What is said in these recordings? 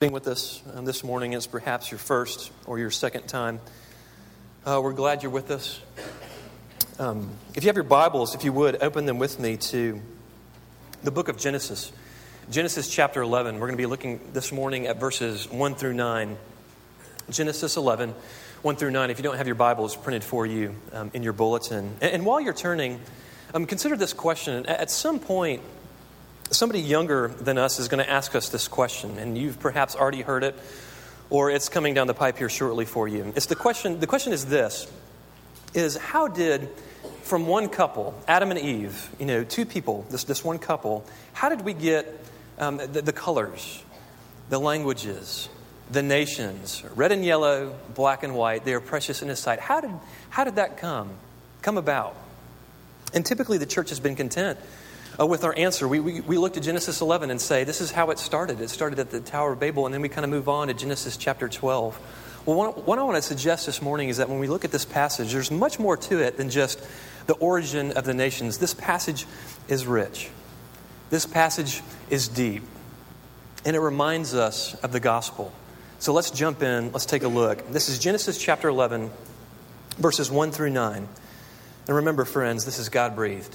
being with us this morning is perhaps your first or your second time. Uh, we're glad you're with us. Um, if you have your Bibles, if you would, open them with me to the book of Genesis. Genesis chapter 11. We're going to be looking this morning at verses 1 through 9. Genesis 11, 1 through 9. If you don't have your Bibles printed for you um, in your bulletin. And, and while you're turning, um, consider this question. At some point, somebody younger than us is going to ask us this question, and you've perhaps already heard it, or it's coming down the pipe here shortly for you. It's the question. The question is this: Is how did from one couple, Adam and Eve, you know, two people, this this one couple, how did we get um, the, the colors, the languages, the nations, red and yellow, black and white? They are precious in His sight. How did how did that come come about? And typically, the church has been content uh, with our answer. We, we, we looked at Genesis 11 and say, this is how it started. It started at the Tower of Babel, and then we kind of move on to Genesis chapter 12. Well, what, what I want to suggest this morning is that when we look at this passage, there's much more to it than just the origin of the nations. This passage is rich, this passage is deep, and it reminds us of the gospel. So let's jump in, let's take a look. This is Genesis chapter 11, verses 1 through 9. And remember, friends, this is God breathed.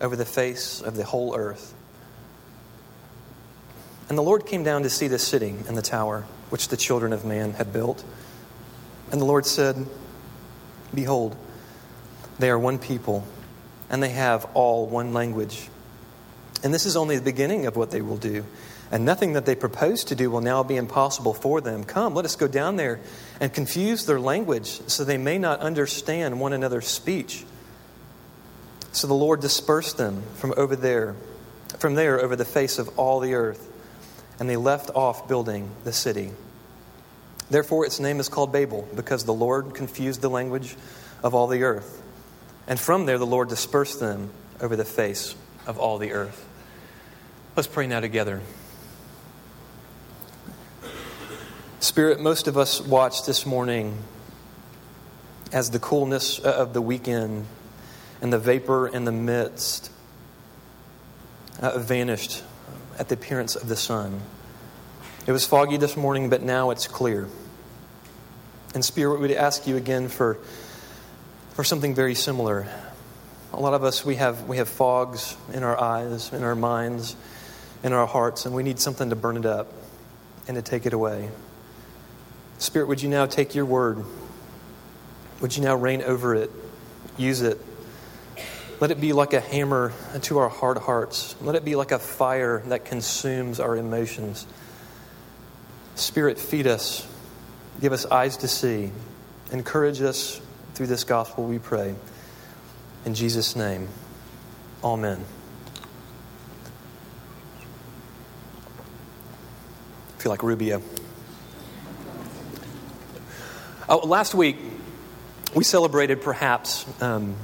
over the face of the whole earth. And the Lord came down to see the city and the tower which the children of man had built. And the Lord said, Behold, they are one people, and they have all one language. And this is only the beginning of what they will do. And nothing that they propose to do will now be impossible for them. Come, let us go down there and confuse their language so they may not understand one another's speech. So the Lord dispersed them from over there, from there over the face of all the earth, and they left off building the city. Therefore, its name is called Babel, because the Lord confused the language of all the earth. And from there, the Lord dispersed them over the face of all the earth. Let's pray now together. Spirit, most of us watched this morning as the coolness uh, of the weekend and the vapor in the midst uh, vanished at the appearance of the sun. It was foggy this morning, but now it's clear. And Spirit, we would ask you again for, for something very similar. A lot of us, we have, we have fogs in our eyes, in our minds, in our hearts, and we need something to burn it up and to take it away. Spirit, would you now take your word? Would you now reign over it? Use it let it be like a hammer to our hard hearts. Let it be like a fire that consumes our emotions. Spirit, feed us. Give us eyes to see. Encourage us through this gospel, we pray. In Jesus' name, amen. I feel like Rubio. Oh, last week, we celebrated perhaps um,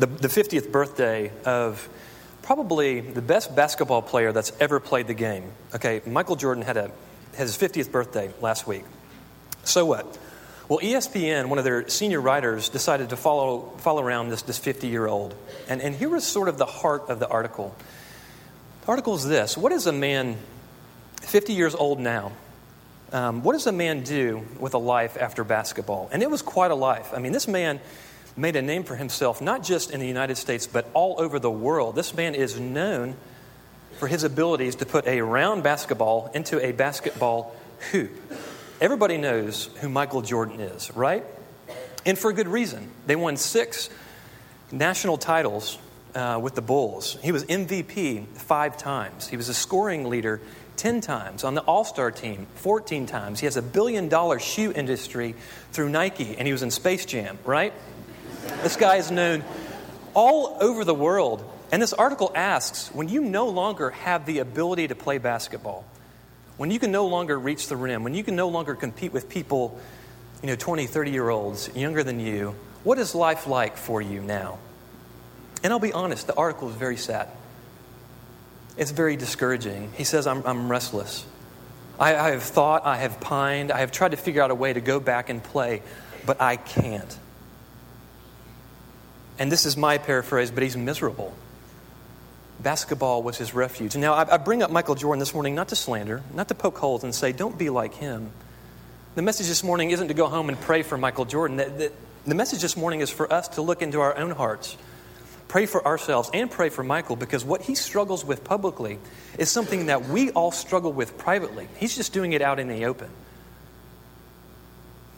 the, the 50th birthday of probably the best basketball player that's ever played the game. Okay, Michael Jordan had, a, had his 50th birthday last week. So what? Well, ESPN, one of their senior writers, decided to follow, follow around this, this 50 year old. And, and here was sort of the heart of the article. The article is this What is a man 50 years old now? Um, what does a man do with a life after basketball? And it was quite a life. I mean, this man made a name for himself, not just in the United States, but all over the world. This man is known for his abilities to put a round basketball into a basketball hoop. Everybody knows who Michael Jordan is, right? And for a good reason. They won six national titles uh, with the Bulls. He was MVP five times. He was a scoring leader 10 times. On the All Star team, 14 times. He has a billion dollar shoe industry through Nike, and he was in Space Jam, right? This guy is known all over the world And this article asks when you no longer have the ability to play basketball, when you can no longer reach the rim, when you can no longer compete with people, you know, 20, 30 year olds younger than you, what is life like for you now? And I'll be honest, the article is very sad. It's very discouraging. He says, I'm, I'm restless. I, I have thought, I have pined, I have tried to figure out a way to go back and play, but I can't. And this is my paraphrase, but he's miserable. Basketball was his refuge. Now, I, I bring up Michael Jordan this morning not to slander, not to poke holes and say, don't be like him. The message this morning isn't to go home and pray for Michael Jordan. The, the, the message this morning is for us to look into our own hearts pray for ourselves and pray for Michael because what he struggles with publicly is something that we all struggle with privately. He's just doing it out in the open.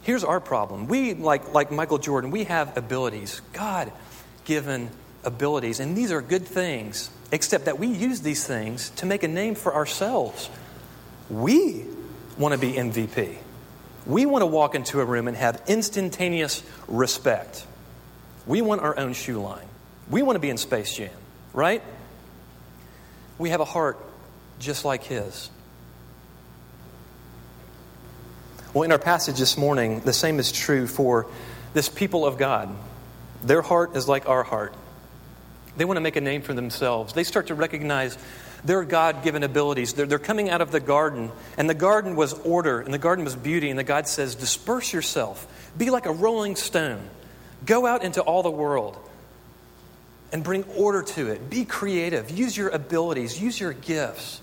Here's our problem. We, like, like Michael Jordan, we have abilities, God given abilities, and these are good things, except that we use these things to make a name for ourselves. We want to be MVP. We want to walk into a room and have instantaneous respect. We want our own shoe line. We want to be in Space Jam, right? We have a heart just like His. Well, in our passage this morning, the same is true for this people of God. Their heart is like our heart. They want to make a name for themselves. They start to recognize their God given abilities. They're, they're, coming out of the garden, and the garden was order, and the garden was beauty, and the God says, Disperse yourself, be like a rolling stone, go out into all the world and bring order to it. Be creative. Use your abilities, use your gifts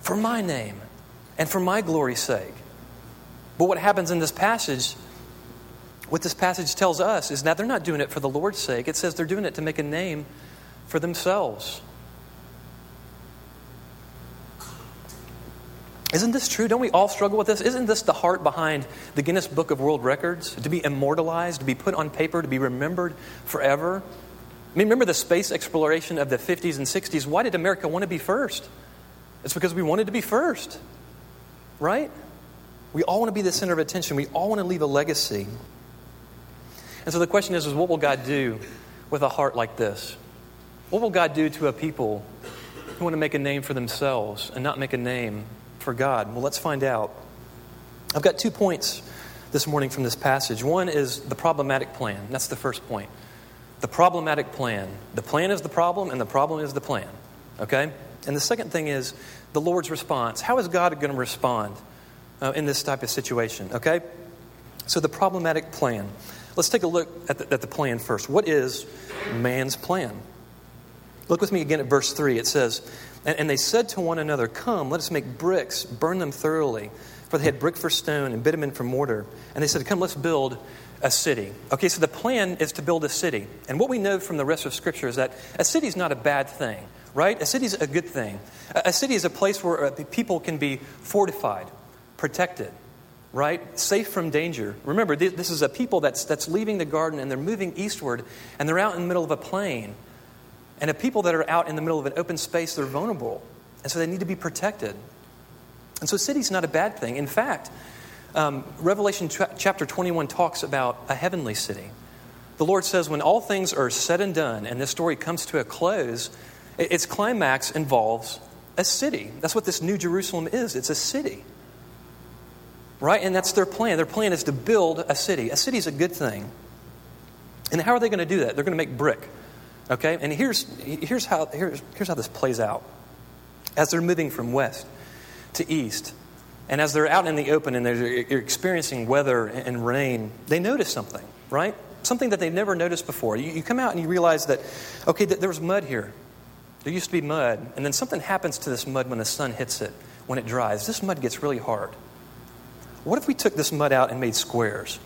for my name and for my glory's sake. But what happens in this passage, what this passage tells us, is that they're not doing it for the Lord's sake. It says they're doing it to make a name for themselves. Isn't this true? Don't we all struggle with this? Isn't this the heart behind the Guinness Book of World Records? To be immortalized, to be put on paper, to be remembered forever? I mean, remember the space exploration of the 50s and 60s? Why did America want to be first? It's because we wanted to be first, right? We all want to be the center of attention. We all want to leave a legacy. And so the question is, is what will God do with a heart like this? What will God do to a people who want to make a name for themselves and not make a name for God? Well, let's find out. I've got two points this morning from this passage. One is the problematic plan. That's the first point the problematic plan. The plan is the problem, and the problem is the plan. Okay? And the second thing is the Lord's response. How is God going to respond uh, in this type of situation? Okay? So, the problematic plan. Let's take a look at the, at the plan first. What is man's plan? Look with me again at verse 3. It says, and, and they said to one another, Come, let us make bricks, burn them thoroughly. For they had brick for stone and bitumen for mortar. And they said, Come, let's build a city. Okay, so the plan is to build a city. And what we know from the rest of Scripture is that a city is not a bad thing, right? A city is a good thing. A city is a place where uh, people can be fortified, protected, right? Safe from danger. Remember, this is a people that's, that's leaving the garden and they're moving eastward and they're out in the middle of a plain. And a people that are out in the middle of an open space, they're vulnerable. And so they need to be protected. And so city's not a bad thing. In fact, um, Revelation chapter 21 talks about a heavenly city. The Lord says, when all things are said and done and this story comes to a close, its climax involves a city. That's what this New Jerusalem is it's a city. Right? And that's their plan. Their plan is to build a city. A city is a good thing. And how are they going to do that? They're going to make brick. Okay? And here's, here's, how, here's, here's how this plays out. As they're moving from west to east, and as they're out in the open and they're experiencing weather and rain, they notice something, right? Something that they've never noticed before. You, you come out and you realize that, okay, th- there was mud here. There used to be mud. And then something happens to this mud when the sun hits it, when it dries. This mud gets really hard. What if we took this mud out and made squares?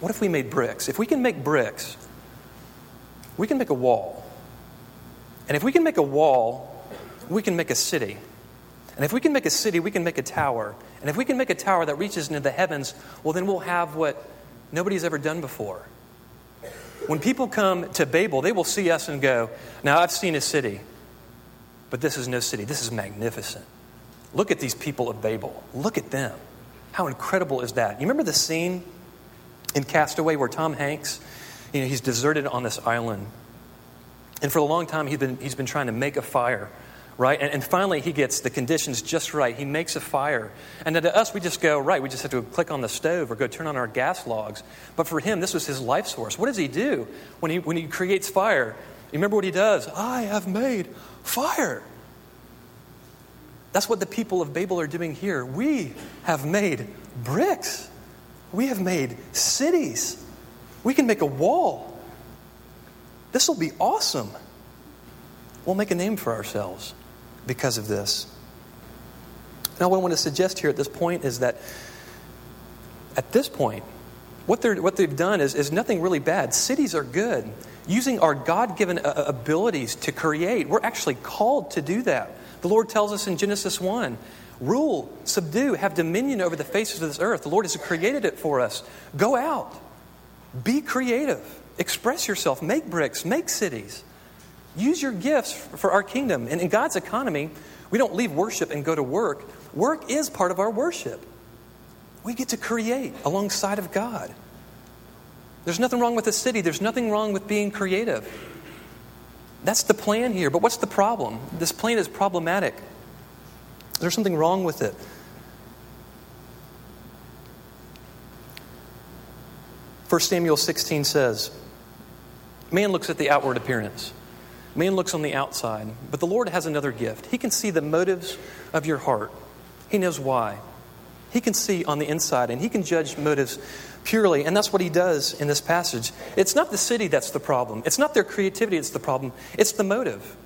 What if we made bricks? If we can make bricks, we can make a wall. And if we can make a wall, we can make a city. And if we can make a city, we can make a tower. And if we can make a tower that reaches into the heavens, well, then we'll have what nobody's ever done before. When people come to Babel, they will see us and go, Now I've seen a city, but this is no city. This is magnificent. Look at these people of Babel. Look at them. How incredible is that? You remember the scene in Castaway where Tom Hanks, you know, he's deserted on this island. And for a long time, he's been, he's been trying to make a fire, right? And, and finally, he gets the conditions just right. He makes a fire. And then to us, we just go, right, we just have to click on the stove or go turn on our gas logs. But for him, this was his life source. What does he do when he, when he creates fire? You remember what he does? I have made fire. That's what the people of Babel are doing here. We have made bricks. We have made cities. We can make a wall. This will be awesome. We'll make a name for ourselves because of this. Now, what I want to suggest here at this point is that at this point, what, they're, what they've done is, is nothing really bad. Cities are good. Using our God given uh, abilities to create, we're actually called to do that. The Lord tells us in Genesis 1 rule, subdue, have dominion over the faces of this earth. The Lord has created it for us. Go out, be creative. Express yourself, make bricks, make cities. Use your gifts for our kingdom. And in God's economy, we don't leave worship and go to work. Work is part of our worship. We get to create alongside of God. There's nothing wrong with a city, there's nothing wrong with being creative. That's the plan here. But what's the problem? This plan is problematic. There's something wrong with it. 1 Samuel 16 says, Man looks at the outward appearance. Man looks on the outside. But the Lord has another gift. He can see the motives of your heart, He knows why. He can see on the inside, and He can judge motives purely. And that's what He does in this passage. It's not the city that's the problem, it's not their creativity that's the problem, it's the motive.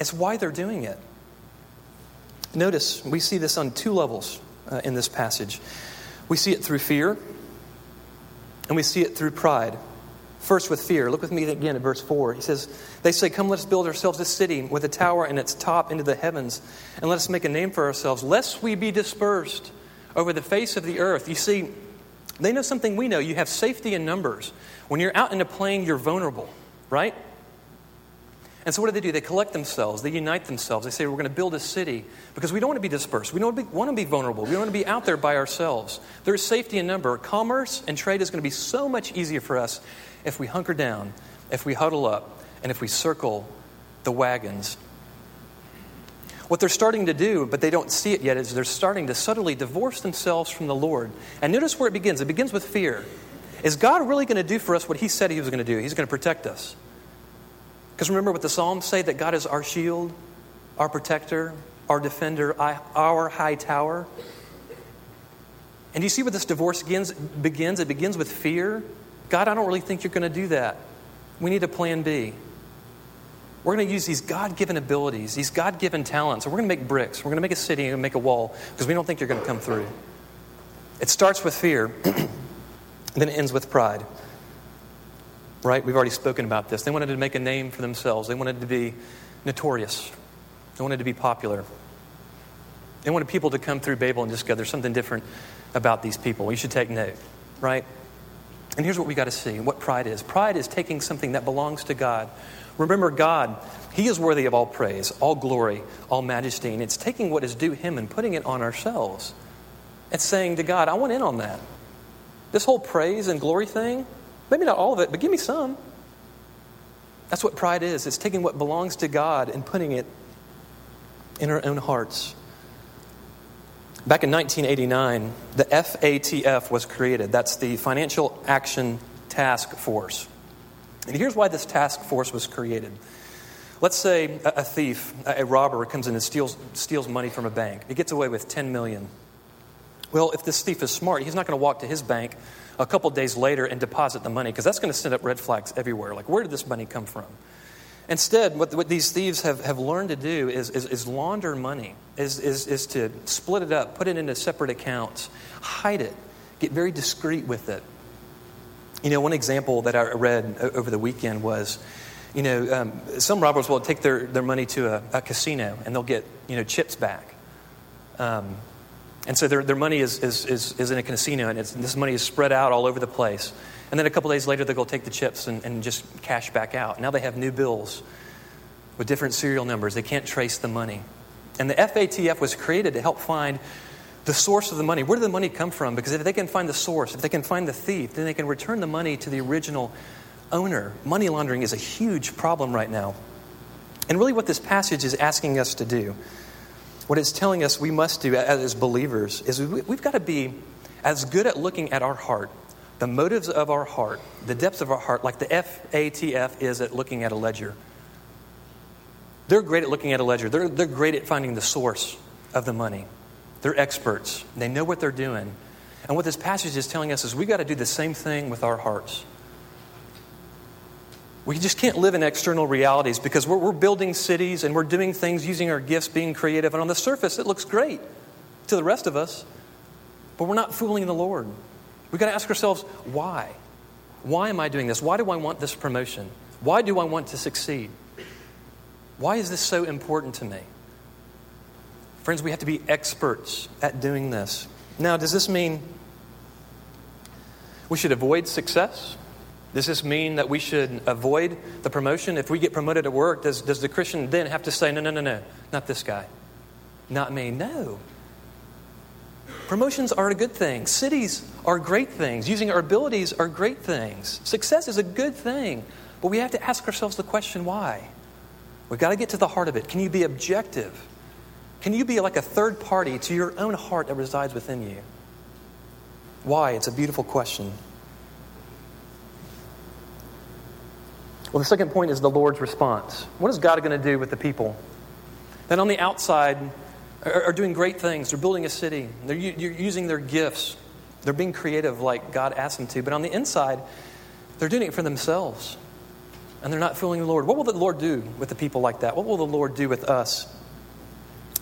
It's why they're doing it. Notice, we see this on two levels uh, in this passage. We see it through fear, and we see it through pride. First, with fear. Look with me again at verse 4. He says, They say, Come, let us build ourselves a city with a tower and its top into the heavens, and let us make a name for ourselves, lest we be dispersed over the face of the earth. You see, they know something we know. You have safety in numbers. When you're out in a plain, you're vulnerable, right? And so, what do they do? They collect themselves, they unite themselves. They say, We're going to build a city because we don't want to be dispersed. We don't want to be, vulnerable. We don't want to be out there by ourselves. There is safety in number. Commerce and trade is going to be so much easier for us if we hunker down, if we huddle up, and if we circle the wagons. What they're starting to do, but they don't see it yet, is they're starting to subtly divorce themselves from the Lord. And notice where it begins. It begins with fear. Is God really going to do for us what He said He was going to do? He's going to protect us. Because remember what the Psalms say that God is our shield, our protector, our defender, our high tower. And you see where this divorce begins? begins? It begins with fear. God, I don't really think you're going to do that. We need a plan B. We're going to use these God given abilities, these God given talents, and we're going to make bricks. We're going to make a city and make a wall because we don't think you're going to come through. It starts with fear, then it ends with pride. Right? We've already spoken about this. They wanted to make a name for themselves, they wanted to be notorious, they wanted to be popular. They wanted people to come through Babel and just go, there's something different about these people. You should take note, right? And here's what we got to see what pride is pride is taking something that belongs to God. Remember, God, He is worthy of all praise, all glory, all majesty, and it's taking what is due Him and putting it on ourselves. It's saying to God, I want in on that. This whole praise and glory thing, maybe not all of it, but give me some. That's what pride is. It's taking what belongs to God and putting it in our own hearts. Back in 1989, the FATF was created. That's the Financial Action Task Force. And here's why this task force was created. Let's say a, thief, a robber, comes in and steals, steals money from a bank. He gets away with 10 million. Well, if this thief is smart, he's not going to walk to his bank a couple days later and deposit the money because that's going to send up red flags everywhere. Like, where did this money come from? Instead, what, what these thieves have, have learned to do is, is, is launder money, is, is, is to split it up, put it into separate accounts, hide it, get very discreet with it. You know, one example that I read over the weekend was, you know, um, some robbers will take their, their money to a, a, casino and they'll get, you know, chips back. Um, and so their, their money is, is, is, is in a casino and this money is spread out all over the place. And then a couple days later, they'll go take the chips and, and just cash back out. Now they have new bills with different serial numbers. They can't trace the money. And the FATF was created to help find the source of the money. Where did the money come from? Because if they can find the source, if they can find the thief, then they can return the money to the original owner. Money laundering is a huge problem right now. And really, what this passage is asking us to do, what it's telling us we must do as believers, is we've got to be as good at looking at our heart, the motives of our heart, the depths of our heart, like the FATF is at looking at a ledger. They're great at looking at a ledger, they're, they're great at finding the source of the money. They're experts, they know what they're doing. And what this passage is telling us is we've got to do the same thing with our hearts. We just can't live in external realities because we're, we're, building cities and we're doing things using our gifts, being creative, and on the surface it looks great to the rest of us, but we're not fooling the Lord. We've got to ask ourselves, why? Why am I doing this? Why do I want this promotion? Why do I want to succeed? Why is this so important to me? Friends, we have to be experts at doing this. Now, does this mean we should avoid success? Does this mean that we should avoid the promotion? If we get promoted at work, does, does the Christian then have to say, no, no, no, no, not this guy, not me? No. Promotions are a good thing. Cities are great things. Using our abilities are great things. Success is a good thing. But we have to ask ourselves the question why? We've got to get to the heart of it. Can you be objective? Can you be like a third party to your own heart that resides within you? Why? It's a beautiful question. Well, the second point is the Lord's response. What is God going to do with the people that on the outside are, are doing great things? They're building a city, they're u- using their gifts, they're being creative like God asked them to. But on the inside, they're doing it for themselves, and they're not fooling the Lord. What will the Lord do with the people like that? What will the Lord do with us?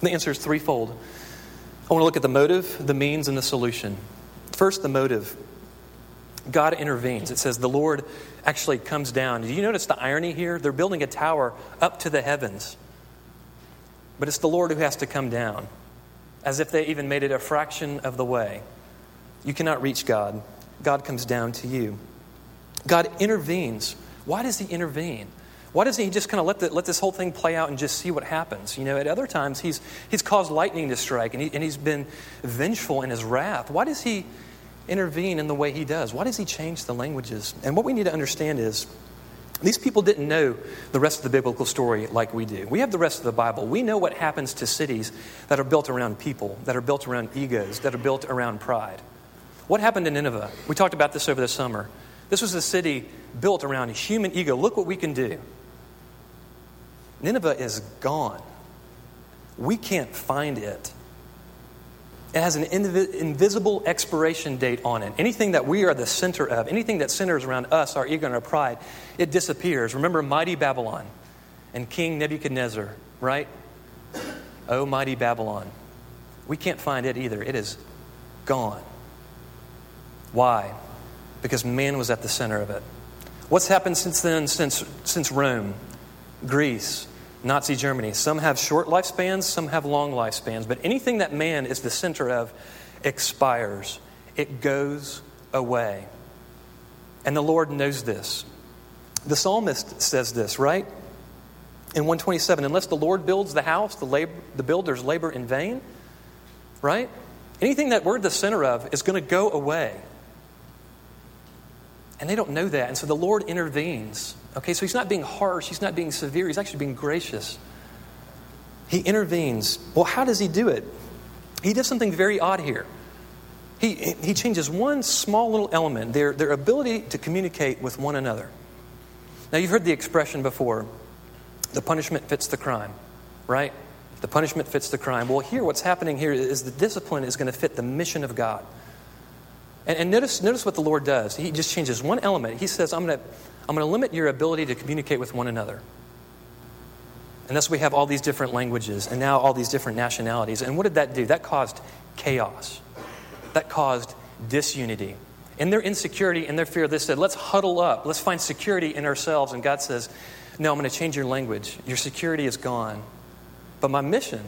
The answer is threefold. I want to look at the motive, the means, and the solution. First, the motive. God intervenes. It says the Lord actually comes down. Do you notice the irony here? They're building a tower up to the heavens, but it's the Lord who has to come down, as if they even made it a fraction of the way. You cannot reach God, God comes down to you. God intervenes. Why does He intervene? Why doesn't he just kind of let, the, let this whole thing play out and just see what happens? You know, at other times, he's, he's caused lightning to strike and, he, and he's been vengeful in his wrath. Why does he intervene in the way he does? Why does he change the languages? And what we need to understand is these people didn't know the rest of the biblical story like we do. We have the rest of the Bible. We know what happens to cities that are built around people, that are built around egos, that are built around pride. What happened in Nineveh? We talked about this over the summer. This was a city built around a human ego. Look what we can do. Nineveh is gone. We can't find it. It has an invi- invisible expiration date on it. Anything that we are the center of, anything that centers around us, our ego and our pride, it disappears. Remember mighty Babylon and King Nebuchadnezzar, right? Oh, mighty Babylon. We can't find it either. It is gone. Why? Because man was at the center of it. What's happened since then, since, since Rome, Greece, Nazi Germany. Some have short lifespans, some have long lifespans, but anything that man is the center of expires, it goes away. And the Lord knows this. The psalmist says this, right? In 127, unless the Lord builds the house, the, labor, the builders labor in vain, right? Anything that we're the center of is going to go away. And they don't know that. And so the Lord intervenes. Okay, so he's not being harsh, he's not being severe, he's actually being gracious. He intervenes. Well, how does he do it? He does something very odd here. He, he changes one small little element their, their ability to communicate with one another. Now, you've heard the expression before the punishment fits the crime, right? The punishment fits the crime. Well, here, what's happening here is the discipline is going to fit the mission of God. And, and notice, notice what the Lord does. He just changes one element. He says, I'm going to I'm going to limit your ability to communicate with one another. And thus we have all these different languages and now all these different nationalities. And what did that do? That caused chaos. That caused disunity. In their insecurity and their fear, they said, let's huddle up. Let's find security in ourselves. And God says, no, I'm going to change your language. Your security is gone. But my mission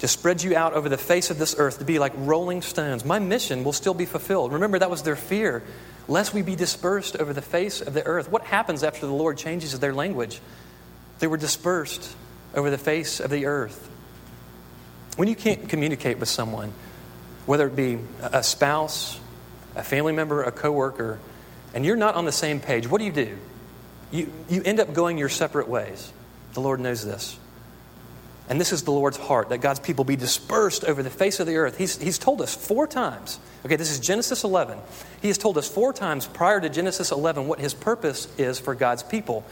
to spread you out over the face of this earth to be like rolling stones. My mission will still be fulfilled. Remember, that was their fear, lest we be dispersed over the face of the earth. What happens after the Lord changes their language? They were dispersed over the face of the earth. When you can't communicate with someone, whether it be a spouse, a family member, a coworker, and you're not on the same page, what do you do? You, you end up going your separate ways. The Lord knows this. And this is the Lord's heart that God's people be dispersed over the face of the earth. He's, he's told us four times. Okay, this is Genesis 11. He has told us four times prior to Genesis 11 what his purpose is for God's people.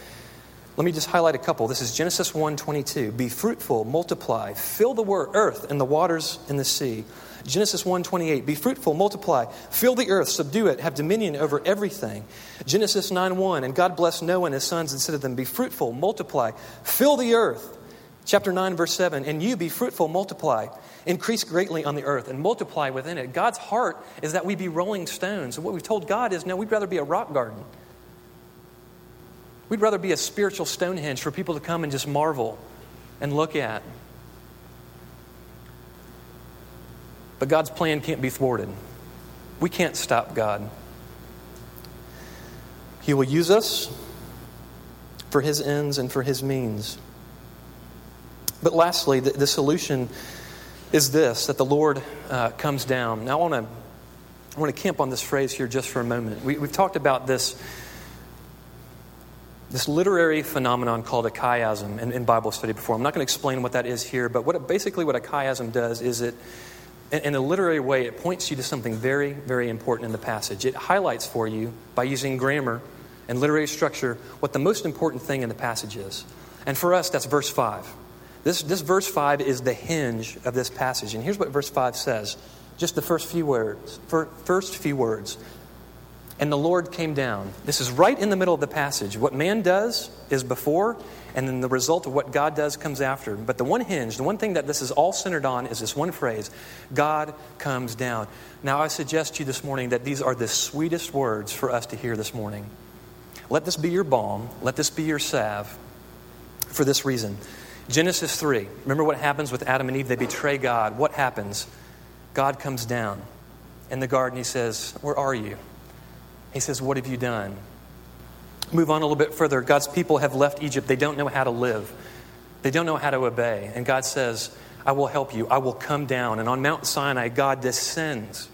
Let me just highlight a couple. This is Genesis 1:22. Be fruitful, multiply, fill the earth and the waters in the sea. Genesis 1:28. Be fruitful, multiply, fill the earth, subdue it, have dominion over everything. Genesis 9:1. And God blessed Noah and his sons and said to them, Be fruitful, multiply, fill the earth Chapter 9, verse 7 And you be fruitful, multiply, increase greatly on the earth, and multiply within it. God's heart is that we be rolling stones. And what we've told God is no, we'd rather be a rock garden. We'd rather be a spiritual Stonehenge for people to come and just marvel and look at. But God's plan can't be thwarted. We can't stop God. He will use us for His ends and for His means. But lastly, the, the solution is this that the Lord uh, comes down. Now, I want to I camp on this phrase here just for a moment. We, have talked about this, this literary phenomenon called a chiasm in, in, Bible study before. I'm not going to explain what that is here, but what it, basically what a chiasm does is it, in, in a literary way, it points you to something very, very important in the passage. It highlights for you, by using grammar and literary structure, what the most important thing in the passage is. And for us, that's verse 5. This, this verse 5 is the hinge of this passage. And here's what verse 5 says just the first few words. First few words. And the Lord came down. This is right in the middle of the passage. What man does is before, and then the result of what God does comes after. But the one hinge, the one thing that this is all centered on is this one phrase God comes down. Now, I suggest to you this morning that these are the sweetest words for us to hear this morning. Let this be your balm, let this be your salve for this reason. Genesis 3. Remember what happens with Adam and Eve? They betray God. What happens? God comes down in the garden. He says, Where are you? He says, What have you done? Move on a little bit further. God's people have left Egypt. They don't know how to live, they don't know how to obey. And God says, I will help you. I will come down. And on Mount Sinai, God descends.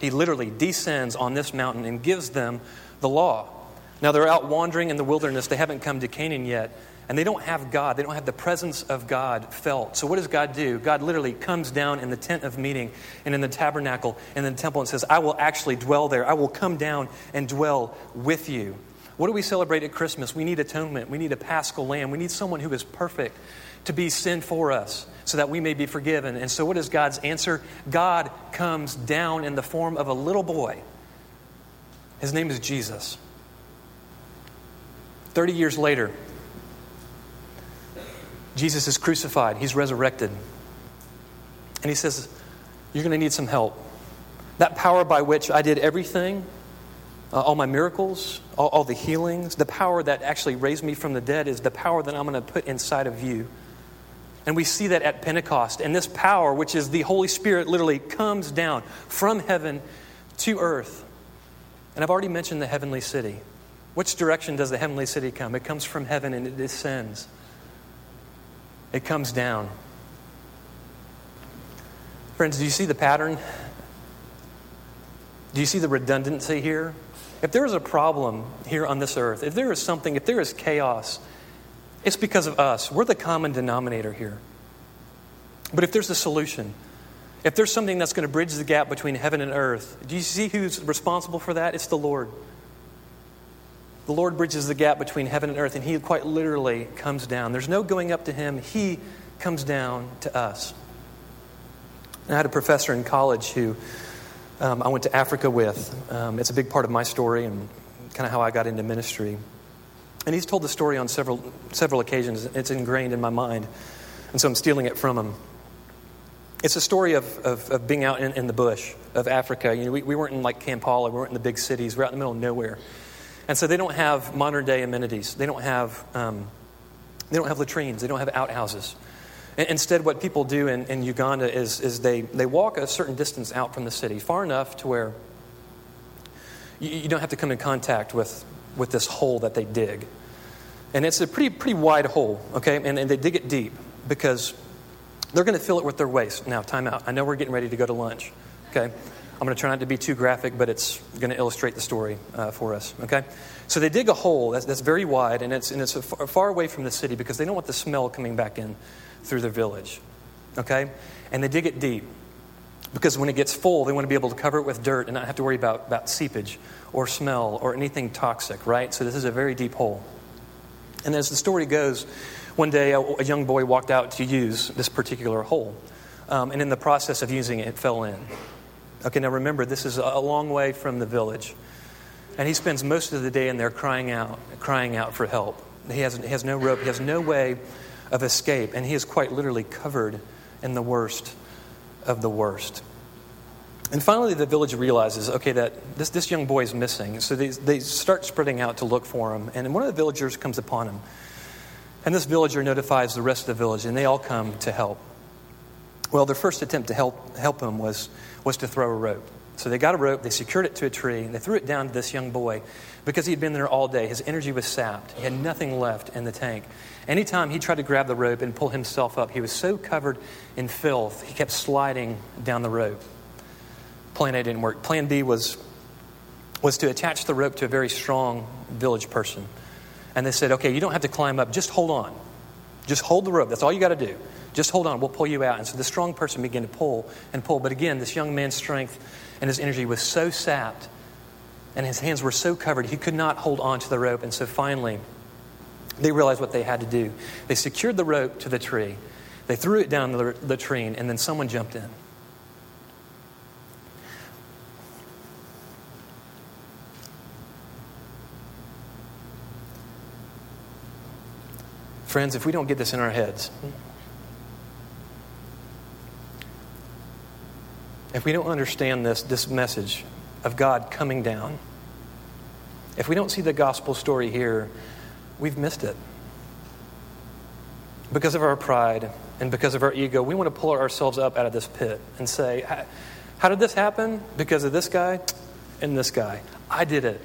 He literally descends on this mountain and gives them the law. Now they're out wandering in the wilderness. They haven't come to Canaan yet and they don't have God. They don't have the presence of God felt. So, what does God do? God literally comes down in the tent of meeting and in the tabernacle and in the temple and says, I will actually dwell there. I will come down and dwell with you. What do we celebrate at Christmas? We need atonement. We need a paschal lamb. We need someone who is perfect to be sin for us so that we may be forgiven. And so, what is God's answer? God comes down in the form of a little boy. His name is Jesus. 30 years later, Jesus is crucified, he's resurrected. And he says, You're going to need some help. That power by which I did everything, uh, all my miracles, all, all the healings, the power that actually raised me from the dead is the power that I'm going to put inside of you. And we see that at Pentecost. And this power, which is the Holy Spirit, literally comes down from heaven to earth. And I've already mentioned the heavenly city. Which direction does the heavenly city come? It comes from heaven and it descends it comes down. Friends, do you see the pattern? Do you see the redundancy here? If there is a problem here on this earth, if there is something, if there is chaos, it's because of us. We're the common denominator here. But if there's a solution, if there's something that's going to bridge the gap between heaven and earth, do you see who's responsible for that? It's the Lord. The Lord bridges the gap between heaven and earth, and He quite literally comes down. There's no going up to Him, He comes down to us. And I had a professor in college who um, I went to Africa with. Um, it's a big part of my story and kind of how I got into ministry. And he's told the story on several, several occasions. It's ingrained in my mind. And so I'm stealing it from him. It's a story of, of, of being out in, in, the bush of Africa. You know, we, we weren't in like Kampala, we weren't in the big cities, we're out in the middle of nowhere. And so they don't have modern day amenities. They don't have, um, they don't have latrines. They don't have outhouses. Instead, what people do in, in Uganda is, is they, they walk a certain distance out from the city, far enough to where you, you don't have to come in contact with, with this hole that they dig. And it's a pretty, pretty wide hole, okay? And, and they dig it deep because they're going to fill it with their waste. Now, time out. I know we're getting ready to go to lunch, okay? I'm going to try not to be too graphic, but it's going to illustrate the story uh, for us. Okay? So they dig a hole that's, that's very wide, and it's, and it's far, far away from the city because they don't want the smell coming back in through their village. Okay? And they dig it deep because when it gets full, they want to be able to cover it with dirt and not have to worry about, about seepage or smell or anything toxic, right? So this is a very deep hole. And as the story goes, one day a, a young boy walked out to use this particular hole. Um, and in the process of using it, it fell in. Okay, now remember, this is a long way from the village. And he spends most of the day in there crying out, crying out for help. He has, he has no rope, he has no way of escape, and he is quite literally covered in the worst of the worst. And finally, the village realizes, okay, that this, this young boy is missing. So they, they start spreading out to look for him. And one of the villagers comes upon him. And this villager notifies the rest of the village, and they all come to help. Well, their first attempt to help, help him was, was to throw a rope. So they got a rope, they secured it to a tree, and they threw it down to this young boy because he'd been there all day. His energy was sapped, he had nothing left in the tank. Anytime he tried to grab the rope and pull himself up, he was so covered in filth, he kept sliding down the rope. Plan A didn't work. Plan B was, was to attach the rope to a very strong village person. And they said, okay, you don't have to climb up, just hold on. Just hold the rope. That's all you got to do. Just hold on, we'll pull you out. And so the strong person began to pull and pull. But again, this young man's strength and his energy was so sapped, and his hands were so covered, he could not hold on to the rope. And so finally, they realized what they had to do. They secured the rope to the tree, they threw it down the, tree, and then someone jumped in. Friends, if we don't get this in our heads, if we don't understand this, this message of God coming down, if we don't see the gospel story here, we've missed it. Because of our pride and because of our ego, we want to pull ourselves up out of this pit and say, How did this happen? Because of this guy and this guy. I did it.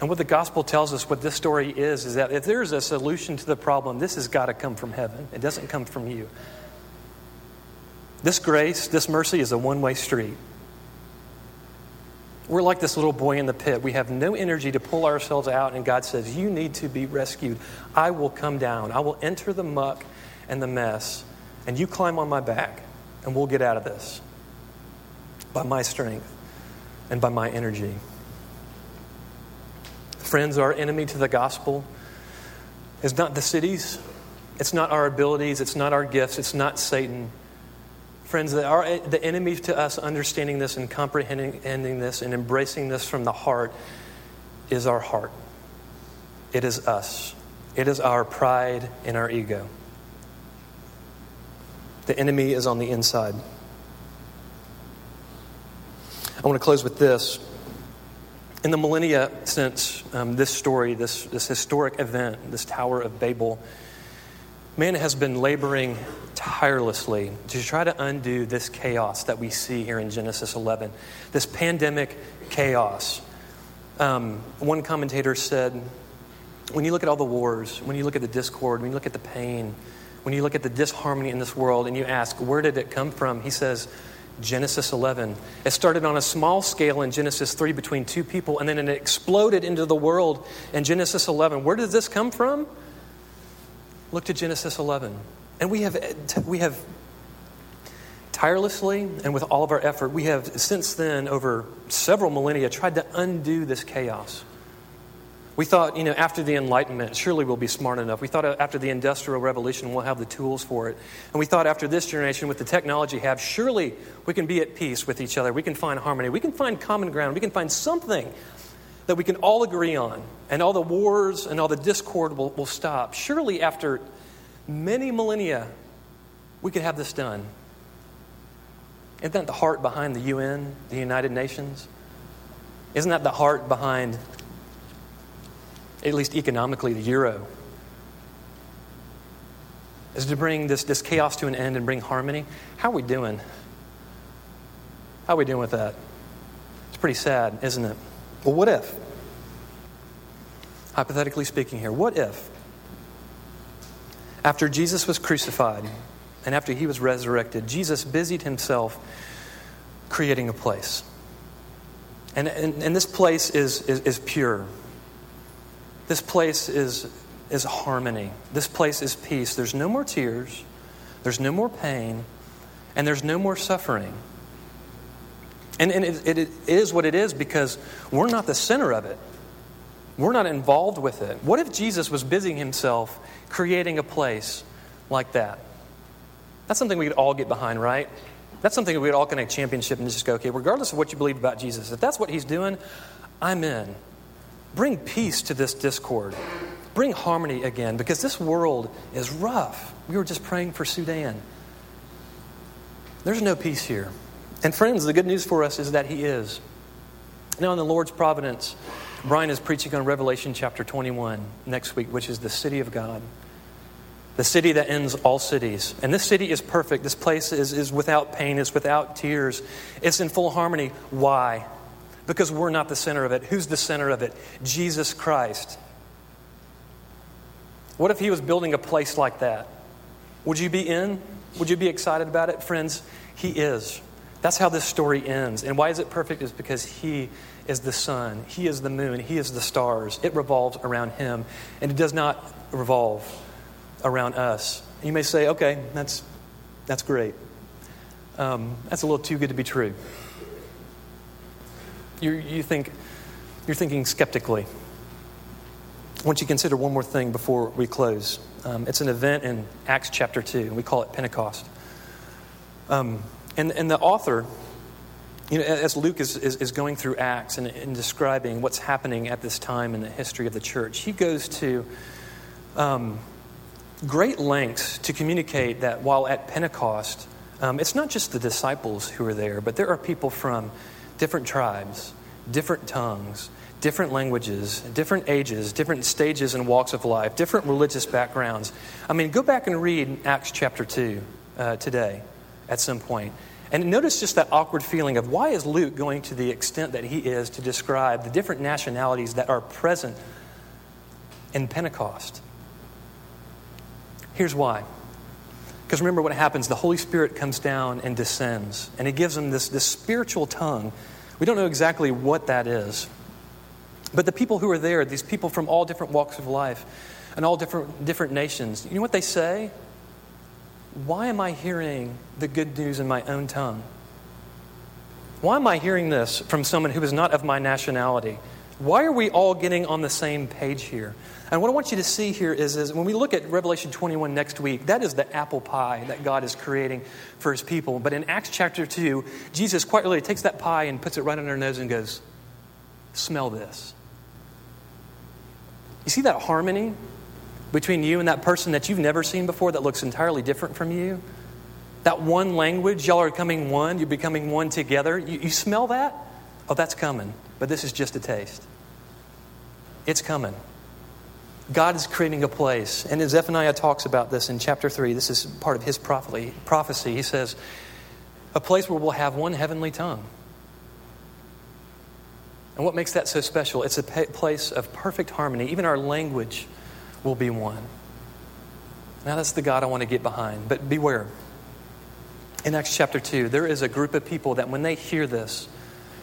And what the gospel tells us, what this story is, is that if there is a solution to the problem, this has got to come from heaven. It doesn't come from you. This grace, this mercy is a one way street. We're like this little boy in the pit. We have no energy to pull ourselves out, and God says, You need to be rescued. I will come down. I will enter the muck and the mess, and you climb on my back, and we'll get out of this by my strength and by my energy. Friends, our enemy to the gospel is not the cities, it's not our abilities, it's not our gifts, it's not Satan. Friends, the, the enemy to us understanding this and comprehending this and embracing this from the heart is our heart. It is us. It is our pride and our ego. The enemy is on the inside. I want to close with this. In the millennia since um, this story, this, this historic event, this Tower of Babel, Man has been laboring tirelessly to try to undo this chaos that we see here in Genesis 11, this pandemic chaos. Um, one commentator said, when you look at all the wars, when you look at the discord, when you look at the pain, when you look at the disharmony in this world, and you ask, where did it come from? He says, Genesis 11. It started on a small scale in Genesis 3 between two people, and then it exploded into the world in Genesis 11. Where did this come from? Look to Genesis 11. And we have, we have tirelessly and with all of our effort, we have since then, over several millennia, tried to undo this chaos. We thought, you know, after the Enlightenment, surely we'll be smart enough. We thought after the Industrial Revolution, we'll have the tools for it. And we thought after this generation, with the technology have, surely we can be at peace with each other. We can find harmony. We can find common ground. We can find something that we can all agree on, and all the wars and all the discord will, will stop. Surely, after many millennia, we could have this done. Isn't that the heart behind the UN, the United Nations? Isn't that the heart behind, at least economically, the euro? Is to bring this, this chaos to an end and bring harmony. How are we doing? How are we doing with that? It's pretty sad, isn't it? Well, what if? Hypothetically speaking, here, what if after Jesus was crucified and after he was resurrected, Jesus busied himself creating a place. And, and, and this place is, is, is pure. This place is, is harmony. This place is peace. There's no more tears, there's no more pain, and there's no more suffering. And, and it, it, is what it is because we're not the center of it. We're not involved with it. What if Jesus was busying himself creating a place like that? That's something we could all get behind, right? That's something we'd all connect championship and just go, okay, regardless of what you believe about Jesus, if that's what he's doing, I'm in. Bring peace to this discord. Bring harmony again because this world is rough. We were just praying for Sudan. There's no peace here. And friends, the good news for us is that He is. Now, in the Lord's providence, Brian is preaching on Revelation chapter 21 next week, which is the city of God. The city that ends all cities. And this city is perfect. This place is, is without pain, it's without tears, it's in full harmony. Why? Because we're not the center of it. Who's the center of it? Jesus Christ. What if He was building a place like that? Would you be in? Would you be excited about it? Friends, He is. That's how this story ends. And why is it perfect? Is because He is the sun, He is the moon, He is the stars. It revolves around Him, and it does not revolve around us. You may say, okay, that's, that's great. Um, that's a little too good to be true. You, you think, you're thinking skeptically. I want you to consider one more thing before we close. Um, it's an event in Acts chapter 2. and We call it Pentecost. Um, and, and the author, you know, as Luke is, is, is going through Acts and, and, describing what's happening at this time in the history of the church, he goes to um, great lengths to communicate that while at Pentecost, um, it's not just the disciples who are there, but there are people from different tribes, different tongues, different languages, different ages, different stages and walks of life, different religious backgrounds. I mean, go back and read Acts chapter 2 uh, today at some point. And notice just that awkward feeling of why is Luke going to the extent that he is to describe the different nationalities that are present in Pentecost? Here's why. Because remember what happens the Holy Spirit comes down and descends, and it gives them this, this spiritual tongue. We don't know exactly what that is. But the people who are there, these people from all different walks of life and all different, different nations, you know what they say? Why am I hearing the good news in my own tongue? Why am I hearing this from someone who is not of my nationality? Why are we all getting on the same page here? And what I want you to see here is, is when we look at Revelation 21 next week, that is the apple pie that God is creating for his people. But in Acts chapter 2, Jesus quite literally takes that pie and puts it right on their nose and goes, Smell this. You see that harmony between you and that person that you've never seen before that looks entirely different from you? That one language, y'all are becoming one, you're becoming one together. You, you smell that? Oh, that's coming. But this is just a taste. It's coming. God is creating a place. And Zephaniah talks about this in chapter 3, this is part of his prophecy. He says, a place where we'll have one heavenly tongue. And what makes that so special? It's a place of perfect harmony. Even our language will be one. Now, that's the God I want to get behind. But beware. In Acts chapter 2, there is a group of people that when they hear this,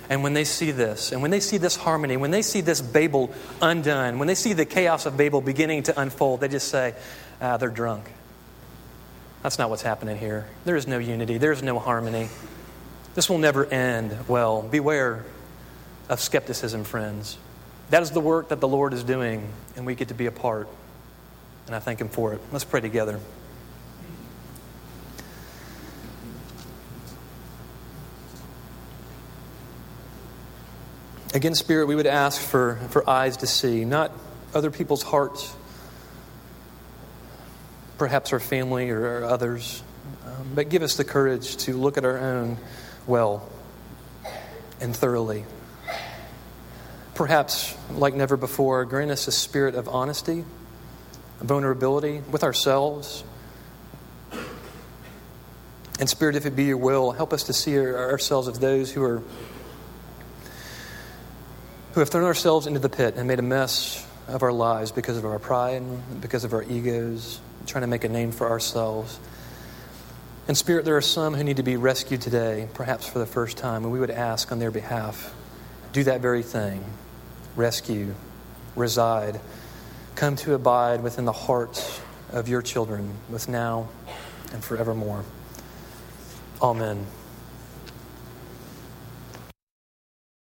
and when they see this, and when they see this harmony, when they see this Babel undone, when they see the chaos of Babel beginning to unfold, they just say, ah, they're drunk. That's not what's happening here. There is no unity, there is no harmony. This will never end well. Beware of skepticism, friends. That is the work that the Lord is doing, and we get to be a part. And I thank Him for it. Let's pray together. Again, Spirit, we would ask for, for eyes to see, not other people's hearts, perhaps our family or, others, um, but give us the courage to look at our own well and thoroughly. Perhaps, like never before, grant us a spirit of honesty, vulnerability with ourselves. And, Spirit, if it be your will, help us to see ourselves as those who are. Who have thrown ourselves into the pit and made a mess of our lives because of our pride, because of our egos, trying to make a name for ourselves. And, Spirit, there are some who need to be rescued today, perhaps for the first time, and we would ask on their behalf do that very thing rescue, reside come to abide within the hearts of your children, both now and forevermore. Amen.